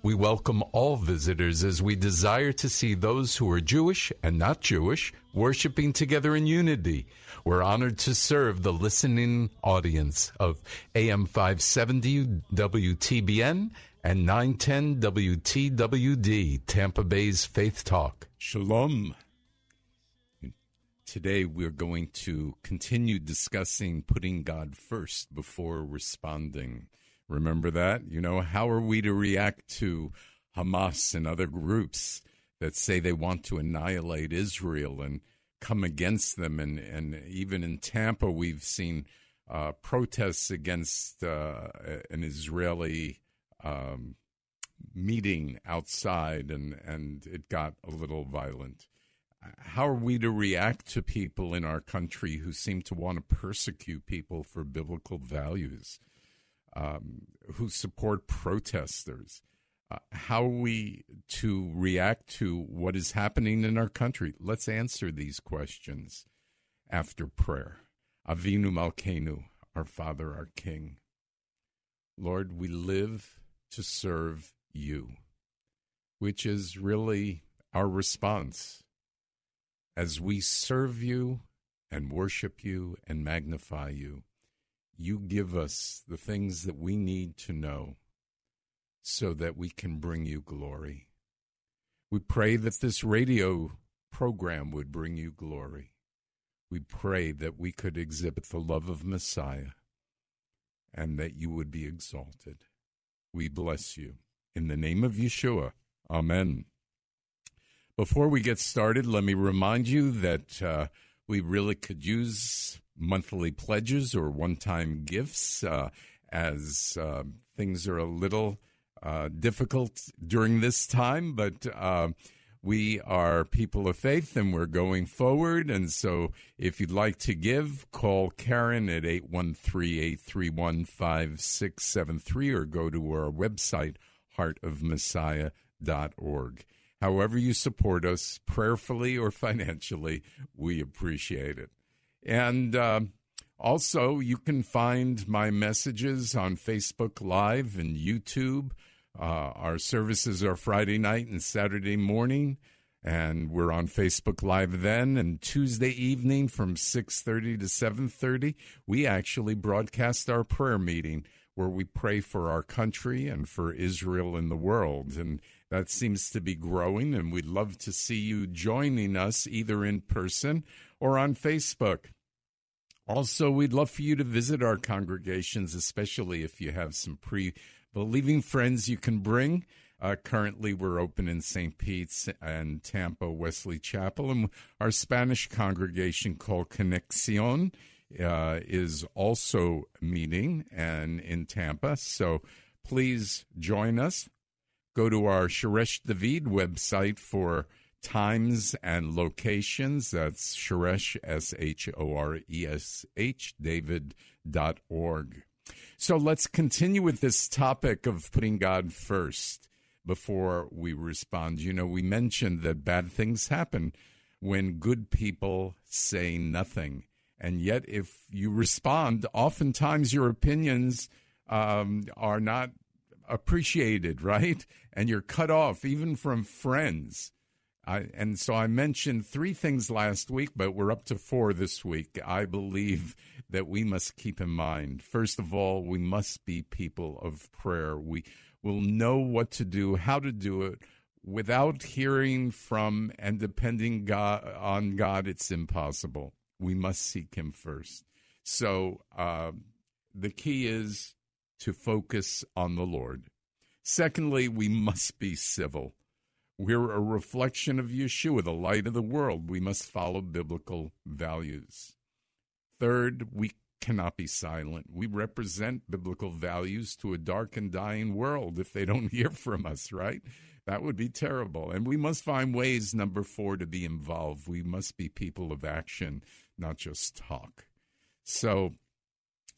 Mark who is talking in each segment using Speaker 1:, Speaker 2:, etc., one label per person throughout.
Speaker 1: We welcome all visitors as we desire to see those who are Jewish and not Jewish worshiping together in unity. We're honored to serve the listening audience of AM 570 WTBN and 910 WTWD, Tampa Bay's Faith Talk. Shalom. Today we're going to continue discussing putting God first before responding. Remember that? You know, how are we to react to Hamas and other groups that say they want to annihilate Israel and come against them? And, and even in Tampa, we've seen uh, protests against uh, an Israeli um, meeting outside, and, and it got a little violent. How are we to react to people in our country who seem to want to persecute people for biblical values? Um, who support protesters. Uh, how are we to react to what is happening in our country? Let's answer these questions after prayer. Avinu Malkeinu, our Father, our King. Lord, we live to serve you, which is really our response. As we serve you and worship you and magnify you, you give us the things that we need to know so that we can bring you glory. We pray that this radio program would bring you glory. We pray that we could exhibit the love of Messiah and that you would be exalted. We bless you. In the name of Yeshua, Amen. Before we get started, let me remind you that uh, we really could use monthly pledges or one time gifts uh, as uh, things are a little uh, difficult during this time, but uh, we are people of faith and we're going forward. And so if you'd like to give, call Karen at 813 831 5673 or go to our website, heartofmessiah.org. However, you support us, prayerfully or financially, we appreciate it. And uh, also, you can find my messages on Facebook Live and YouTube. Uh, our services are Friday night and Saturday morning, and we're on Facebook Live then. And Tuesday evening from six thirty to seven thirty, we actually broadcast our prayer meeting where we pray for our country and for Israel and the world. And that seems to be growing, and we'd love to see you joining us either in person or on Facebook. Also, we'd love for you to visit our congregations, especially if you have some pre believing friends you can bring. Uh, currently, we're open in St. Pete's and Tampa Wesley Chapel, and our Spanish congregation called Conexion uh, is also meeting and in Tampa. So please join us. Go to our Shoresh David website for times and locations. That's Shoresh, S H O R E S H, David.org. So let's continue with this topic of putting God first before we respond. You know, we mentioned that bad things happen when good people say nothing. And yet, if you respond, oftentimes your opinions um, are not appreciated, right? And you're cut off even from friends. I, and so I mentioned three things last week, but we're up to four this week. I believe that we must keep in mind. First of all, we must be people of prayer. We will know what to do, how to do it. Without hearing from and depending God, on God, it's impossible. We must seek Him first. So uh, the key is to focus on the Lord. Secondly, we must be civil. We're a reflection of Yeshua, the light of the world. We must follow biblical values. Third, we cannot be silent. We represent biblical values to a dark and dying world if they don't hear from us, right? That would be terrible. And we must find ways, number four, to be involved. We must be people of action, not just talk. So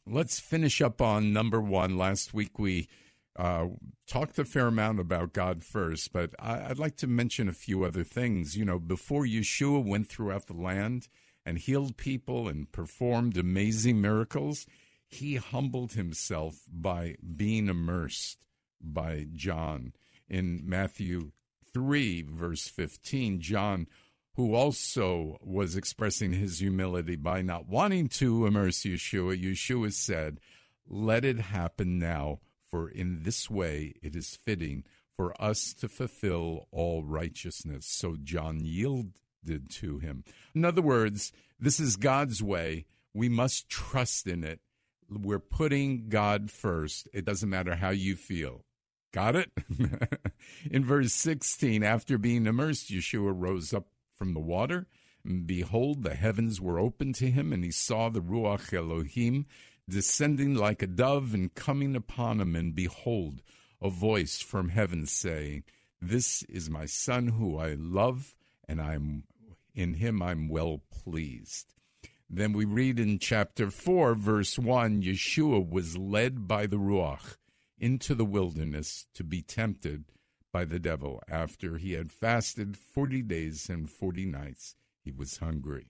Speaker 1: let's finish up on number one. Last week we uh, talked a fair amount about God first, but I, would like to mention a few other things. You know, before Yeshua went throughout the land and healed people and performed amazing miracles, he humbled himself by being immersed by John. In Matthew 3, verse 15, John, who also was expressing his humility by not wanting to immerse Yeshua, Yeshua said, Let it happen now for in this way it is fitting for us to fulfill all righteousness. So John yielded to him. In other words, this is God's way. We must trust in it. We're putting God first. It doesn't matter how you feel. Got it? in verse 16, after being immersed, Yeshua rose up from the water. And behold, the heavens were opened to him, and he saw the Ruach Elohim descending like a dove and coming upon him, and behold, a voice from heaven saying, This is my son who I love, and I'm in him I'm well pleased. Then we read in chapter 4, verse 1 Yeshua was led by the Ruach into the wilderness to be tempted by the devil. After he had fasted 40 days and 40 nights, he was hungry.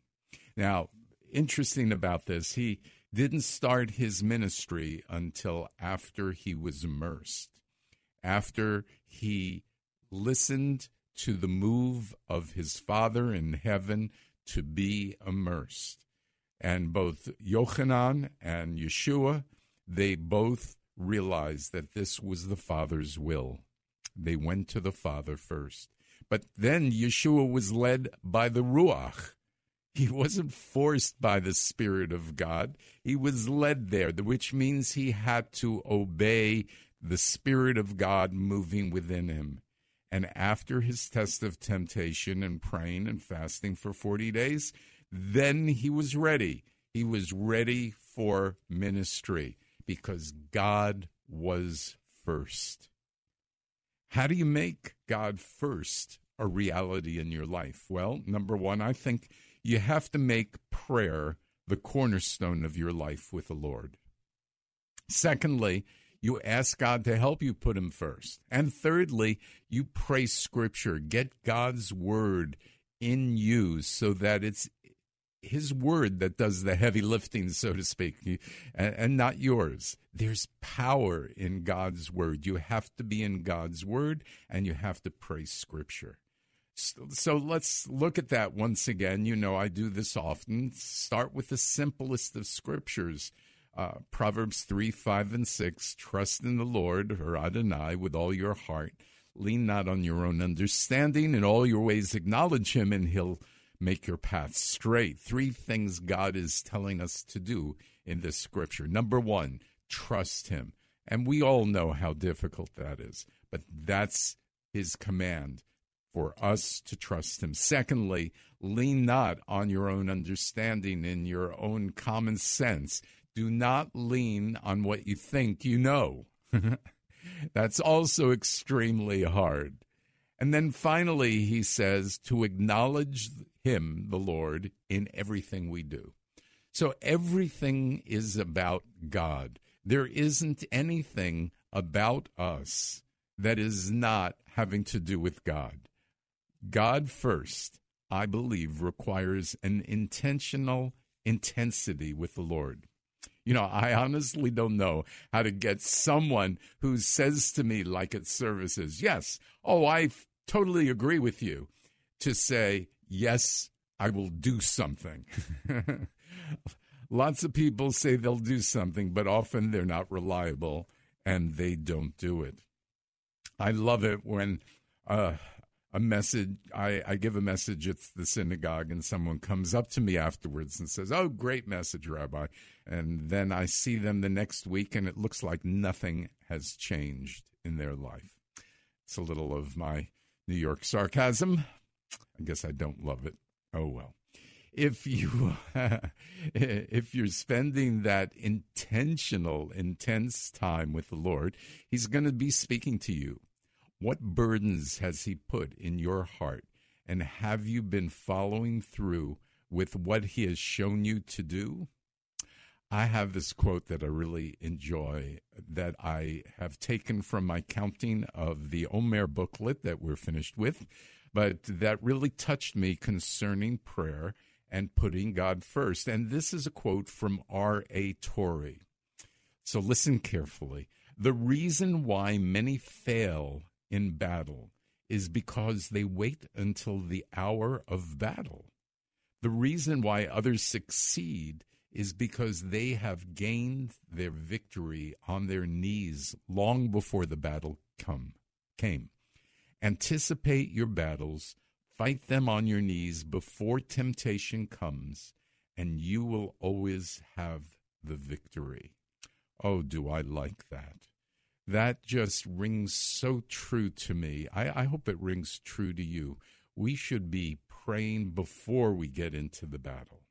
Speaker 1: Now, interesting about this, he didn't start his ministry until after he was immersed, after he listened to the move of his Father in heaven to be immersed. And both Yochanan and Yeshua, they both realized that this was the Father's will. They went to the Father first. But then Yeshua was led by the Ruach, he wasn't forced by the Spirit of God. He was led there, which means he had to obey the Spirit of God moving within him. And after his test of temptation and praying and fasting for 40 days, then he was ready. He was ready for ministry because God was first. How do you make God first a reality in your life? Well, number one, I think you have to make prayer the cornerstone of your life with the Lord. Secondly, you ask God to help you put Him first. And thirdly, you pray Scripture. Get God's Word in you so that it's His Word that does the heavy lifting, so to speak, and not yours. There's power in God's Word. You have to be in God's Word and you have to pray Scripture. So let's look at that once again. You know, I do this often. Start with the simplest of scriptures. Uh, Proverbs 3, 5, and 6. Trust in the Lord, or Adonai, with all your heart. Lean not on your own understanding. In all your ways, acknowledge him, and he'll make your path straight. Three things God is telling us to do in this scripture. Number one, trust him. And we all know how difficult that is, but that's his command for us to trust him. Secondly, lean not on your own understanding and your own common sense. Do not lean on what you think you know. That's also extremely hard. And then finally, he says to acknowledge him, the Lord, in everything we do. So everything is about God. There isn't anything about us that is not having to do with God. God first, I believe, requires an intentional intensity with the Lord. You know, I honestly don't know how to get someone who says to me, like at services, yes, oh, I totally agree with you, to say, yes, I will do something. Lots of people say they'll do something, but often they're not reliable and they don't do it. I love it when uh, a message, I, I give a message at the synagogue, and someone comes up to me afterwards and says, Oh, great message, Rabbi. And then I see them the next week, and it looks like nothing has changed in their life. It's a little of my New York sarcasm. I guess I don't love it. Oh, well. If you if you're spending that intentional intense time with the lord he's going to be speaking to you. What burdens has he put in your heart? And have you been following through with what he has shown you to do? I have this quote that i really enjoy that i have taken from my counting of the omer booklet that we're finished with but that really touched me concerning prayer and putting God first. And this is a quote from R.A. Torrey. So listen carefully. The reason why many fail in battle is because they wait until the hour of battle. The reason why others succeed is because they have gained their victory on their knees long before the battle come came. Anticipate your battles Fight them on your knees before temptation comes, and you will always have the victory. Oh, do I like that? That just rings so true to me. I, I hope it rings true to you. We should be praying before we get into the battle.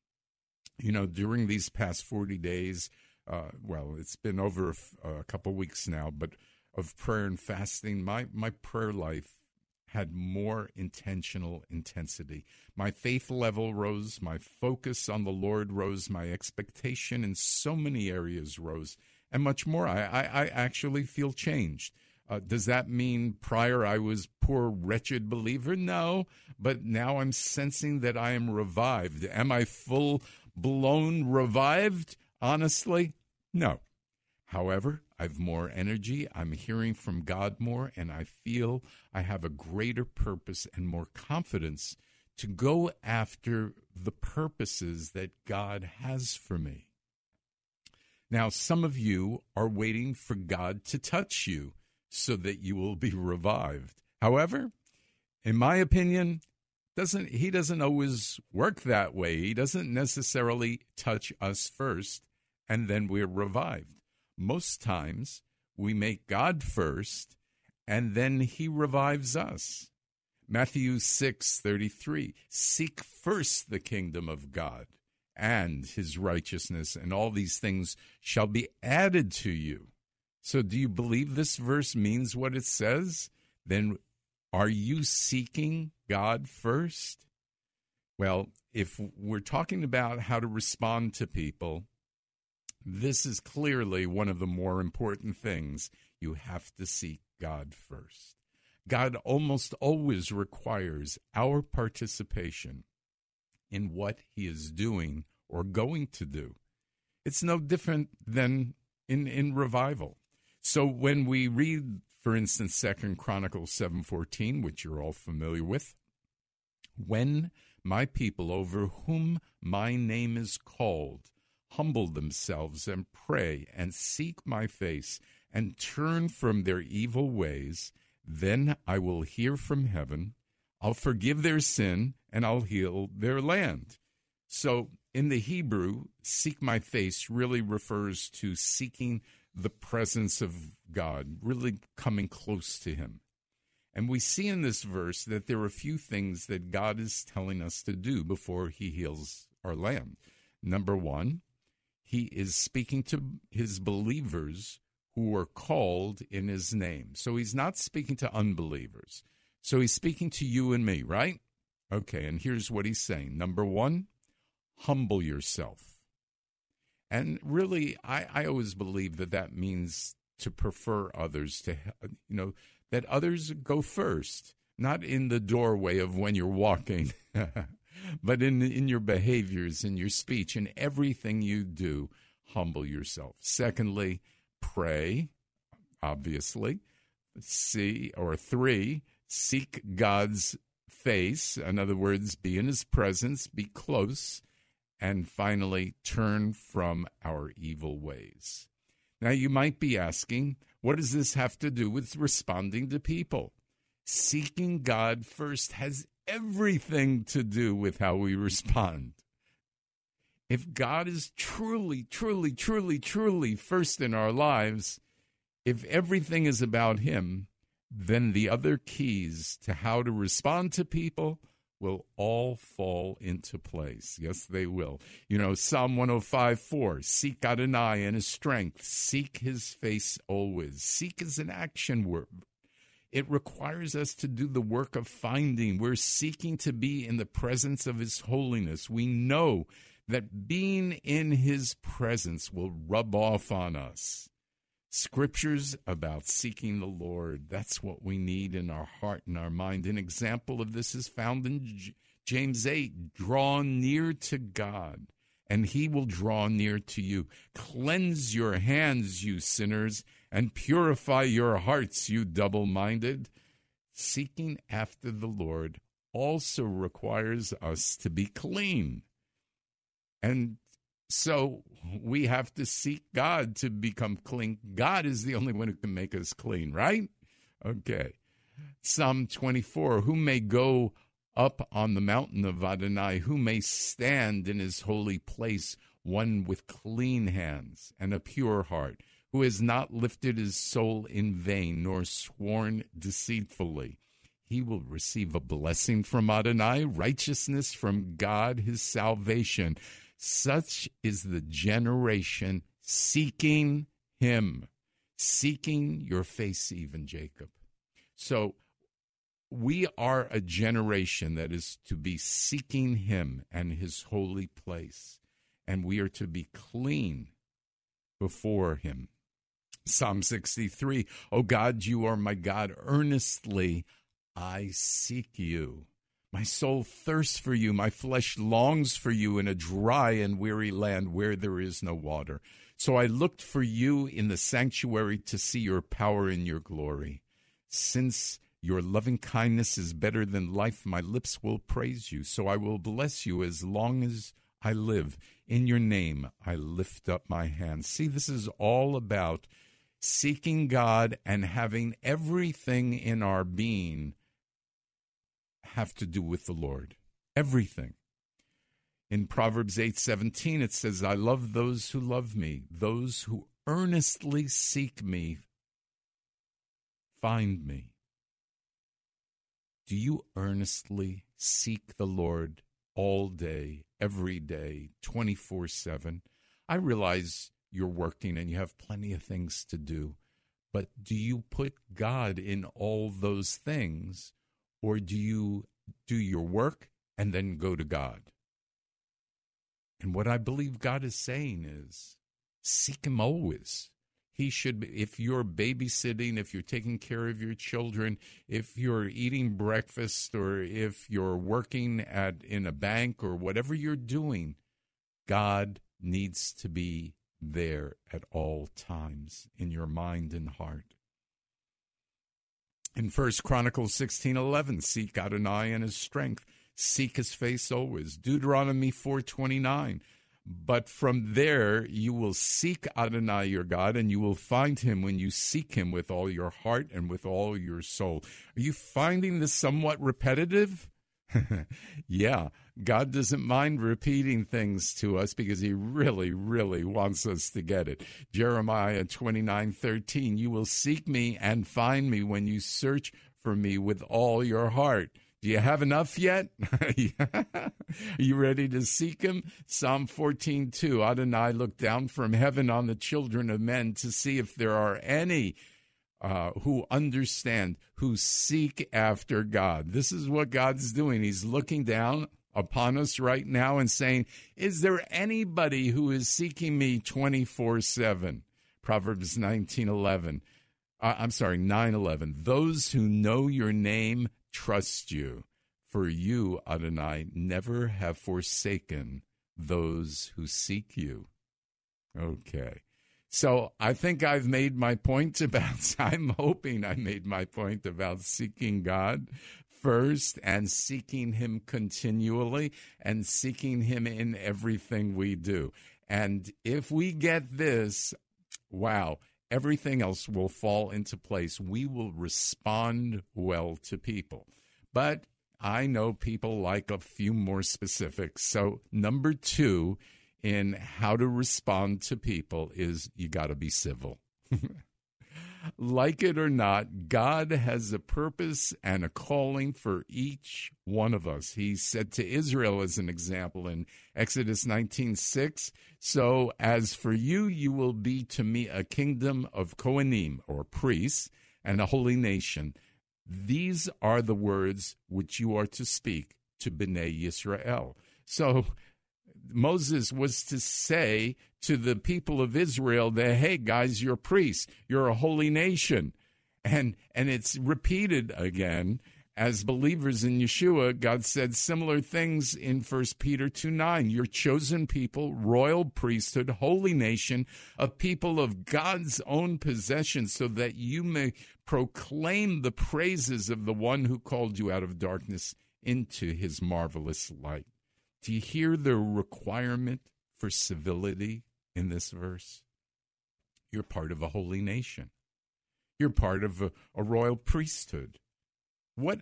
Speaker 1: You know, during these past 40 days, uh, well, it's been over a, a couple weeks now, but of prayer and fasting, my, my prayer life had more intentional intensity. My faith level rose, my focus on the Lord rose, my expectation in so many areas rose, and much more. I, I, I actually feel changed. Uh, does that mean prior I was poor, wretched believer? No, but now I'm sensing that I am revived. Am I full blown revived? Honestly, no. However, I've more energy, I'm hearing from God more, and I feel I have a greater purpose and more confidence to go after the purposes that God has for me. Now, some of you are waiting for God to touch you so that you will be revived. However, in my opinion, doesn't he doesn't always work that way. He doesn't necessarily touch us first and then we're revived most times we make God first and then he revives us. Matthew 6:33 Seek first the kingdom of God and his righteousness and all these things shall be added to you. So do you believe this verse means what it says? Then are you seeking God first? Well, if we're talking about how to respond to people, this is clearly one of the more important things. You have to seek God first. God almost always requires our participation in what he is doing or going to do. It's no different than in, in revival. So when we read, for instance, Second Chronicles 7:14, which you're all familiar with, when my people over whom my name is called humble themselves and pray and seek my face and turn from their evil ways, then I will hear from heaven, I'll forgive their sin, and I'll heal their land. So in the Hebrew, seek my face really refers to seeking the presence of God, really coming close to Him. And we see in this verse that there are a few things that God is telling us to do before He heals our land. Number one, he is speaking to his believers who are called in his name. So he's not speaking to unbelievers. So he's speaking to you and me, right? Okay, and here's what he's saying. Number one, humble yourself. And really, I, I always believe that that means to prefer others, to, you know, that others go first, not in the doorway of when you're walking. but in in your behaviors, in your speech, in everything you do, humble yourself. Secondly, pray, obviously. See, or three, seek God's face. In other words, be in his presence, be close. And finally, turn from our evil ways. Now, you might be asking, what does this have to do with responding to people? Seeking God first has everything to do with how we respond. If God is truly, truly, truly, truly first in our lives, if everything is about Him, then the other keys to how to respond to people will all fall into place. Yes, they will. You know, Psalm 105 4 Seek Adonai in his strength, seek his face always. Seek is an action word. It requires us to do the work of finding. We're seeking to be in the presence of his holiness. We know that being in his presence will rub off on us scriptures about seeking the Lord. That's what we need in our heart and our mind. An example of this is found in James 8 draw near to God, and he will draw near to you. Cleanse your hands, you sinners, and purify your hearts, you double minded. Seeking after the Lord also requires us to be clean. And so we have to seek God to become clean. God is the only one who can make us clean, right? Okay. Psalm 24 Who may go up on the mountain of Adonai? Who may stand in his holy place? One with clean hands and a pure heart, who has not lifted his soul in vain, nor sworn deceitfully. He will receive a blessing from Adonai, righteousness from God, his salvation. Such is the generation seeking him, seeking your face, even Jacob. So we are a generation that is to be seeking him and his holy place, and we are to be clean before him. Psalm sixty-three. 63 O God, you are my God. Earnestly I seek you. My soul thirsts for you. My flesh longs for you in a dry and weary land where there is no water. So I looked for you in the sanctuary to see your power and your glory. Since your loving kindness is better than life, my lips will praise you. So I will bless you as long as I live. In your name, I lift up my hands. See, this is all about seeking God and having everything in our being have to do with the Lord. Everything. In Proverbs 8:17 it says, "I love those who love me, those who earnestly seek me find me." Do you earnestly seek the Lord all day, every day, 24/7? I realize you're working and you have plenty of things to do, but do you put God in all those things or do you do your work and then go to God? And what I believe God is saying is seek Him always. He should, if you're babysitting, if you're taking care of your children, if you're eating breakfast, or if you're working at in a bank or whatever you're doing, God needs to be there at all times in your mind and heart in First Chronicles sixteen eleven, seek Adonai and his strength, seek his face always. Deuteronomy four twenty nine. But from there you will seek Adonai your God, and you will find him when you seek him with all your heart and with all your soul. Are you finding this somewhat repetitive? yeah, God doesn't mind repeating things to us because he really, really wants us to get it. Jeremiah 29 13, you will seek me and find me when you search for me with all your heart. Do you have enough yet? Are you ready to seek him? Psalm 14 2, Adonai looked down from heaven on the children of men to see if there are any uh, who understand, who seek after God. This is what God's doing. He's looking down upon us right now and saying, Is there anybody who is seeking me 24 7? Proverbs 19 11. Uh, I'm sorry, 9 11. Those who know your name trust you, for you, Adonai, never have forsaken those who seek you. Okay. So I think I've made my point about, I'm hoping I made my point about seeking God first and seeking Him continually and seeking Him in everything we do. And if we get this, wow, everything else will fall into place. We will respond well to people. But I know people like a few more specifics. So, number two in how to respond to people is you got to be civil. like it or not, God has a purpose and a calling for each one of us. He said to Israel as an example in Exodus 19:6, "So as for you, you will be to me a kingdom of Kohanim or priests and a holy nation. These are the words which you are to speak to Bnei Israel." So Moses was to say to the people of Israel that, hey, guys, you're priests, you're a holy nation. And, and it's repeated again as believers in Yeshua, God said similar things in 1 Peter 2 9. Your chosen people, royal priesthood, holy nation, a people of God's own possession, so that you may proclaim the praises of the one who called you out of darkness into his marvelous light. Do you hear the requirement for civility in this verse? You're part of a holy nation. You're part of a, a, royal priesthood. What,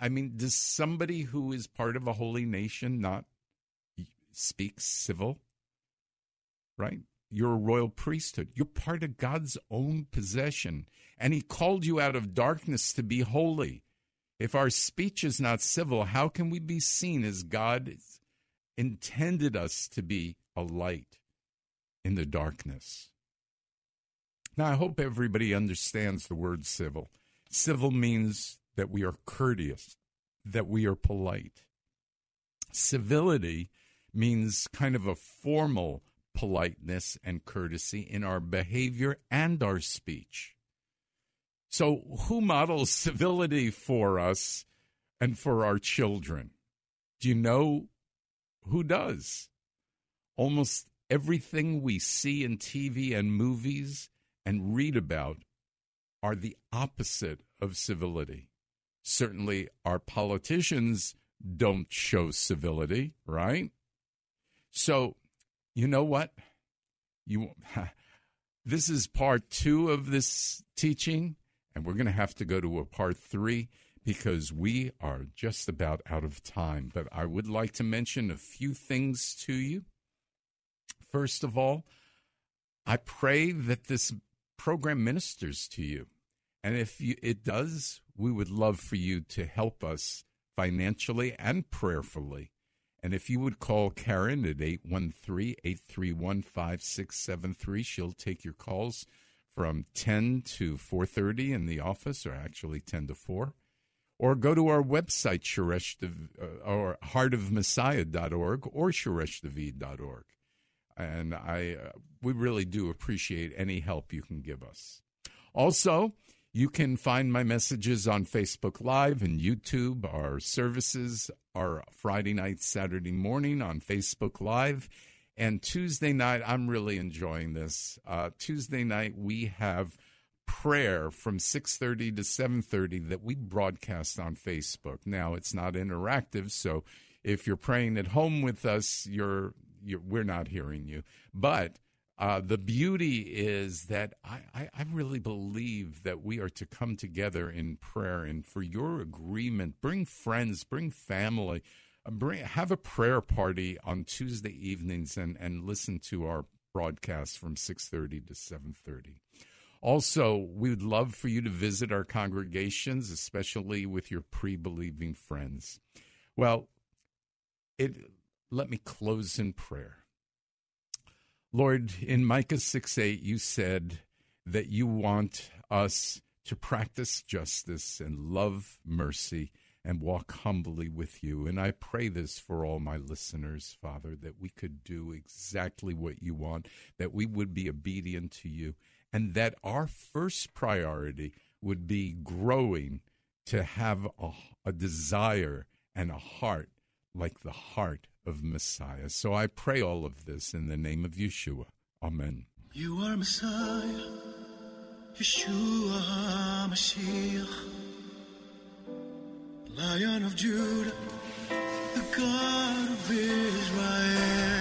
Speaker 1: I mean, does somebody who is part of a holy nation not speak civil? Right? You're a royal priesthood. You're part of God's own possession. And He called you out of darkness to be holy. If our speech is not civil, how can we be seen as God's intended us to be a light in the darkness. Now, I hope everybody understands the word civil. Civil means that we are courteous, that we are polite. Civility means kind of a formal politeness and courtesy in our behavior and our speech. So, who models civility for us and for our children? Do you know who does? Almost everything we see in TV and movies and read about are the opposite of civility. Certainly, our politicians don't show civility, right? So, you know what? You this is part 2 of this teaching and we're going to have to go to a part 3 because we are just about out of time. But I would like to mention a few things to you. First of all, I pray that this program ministers to you. And if you, it does, we would love for you to help us financially and prayerfully. And if you would call Karen at 813 831 5673, she'll take your calls from 10 to 4.30 in the office, or actually 10 to 4 or go to our website, Shoresh, uh, or heartofmessiah.org or shoreshdavid.org. And I, uh, we really do appreciate any help you can give us. Also, you can find my messages on Facebook Live and YouTube. Our services are Friday night, Saturday morning on Facebook Live. And Tuesday night, I'm really enjoying this. Uh, Tuesday night, we have prayer from 6:30 to 7:30 that we broadcast on Facebook. Now it's not interactive, so if you're praying at home with us, you're, you're we're not hearing you. But uh, the beauty is that I, I, I, really believe that we are to come together in prayer and for your agreement, bring friends, bring family, uh, bring have a prayer party on Tuesday evenings and, and listen to our broadcast from 6.30 to 7.30 also, we would love for you to visit our congregations, especially with your pre believing friends. Well, it, let me close in prayer. Lord, in Micah 6 8, you said that you want us to practice justice and love mercy and walk humbly with you. And I pray this for all my listeners, Father, that we could do exactly what you want, that we would be obedient to you and that our first priority would be growing to have a, a desire and a heart like the heart of Messiah. So I pray all of this in the name of Yeshua. Amen.
Speaker 2: You are Messiah, Yeshua HaMashiach, Lion of Judah, the God of Israel.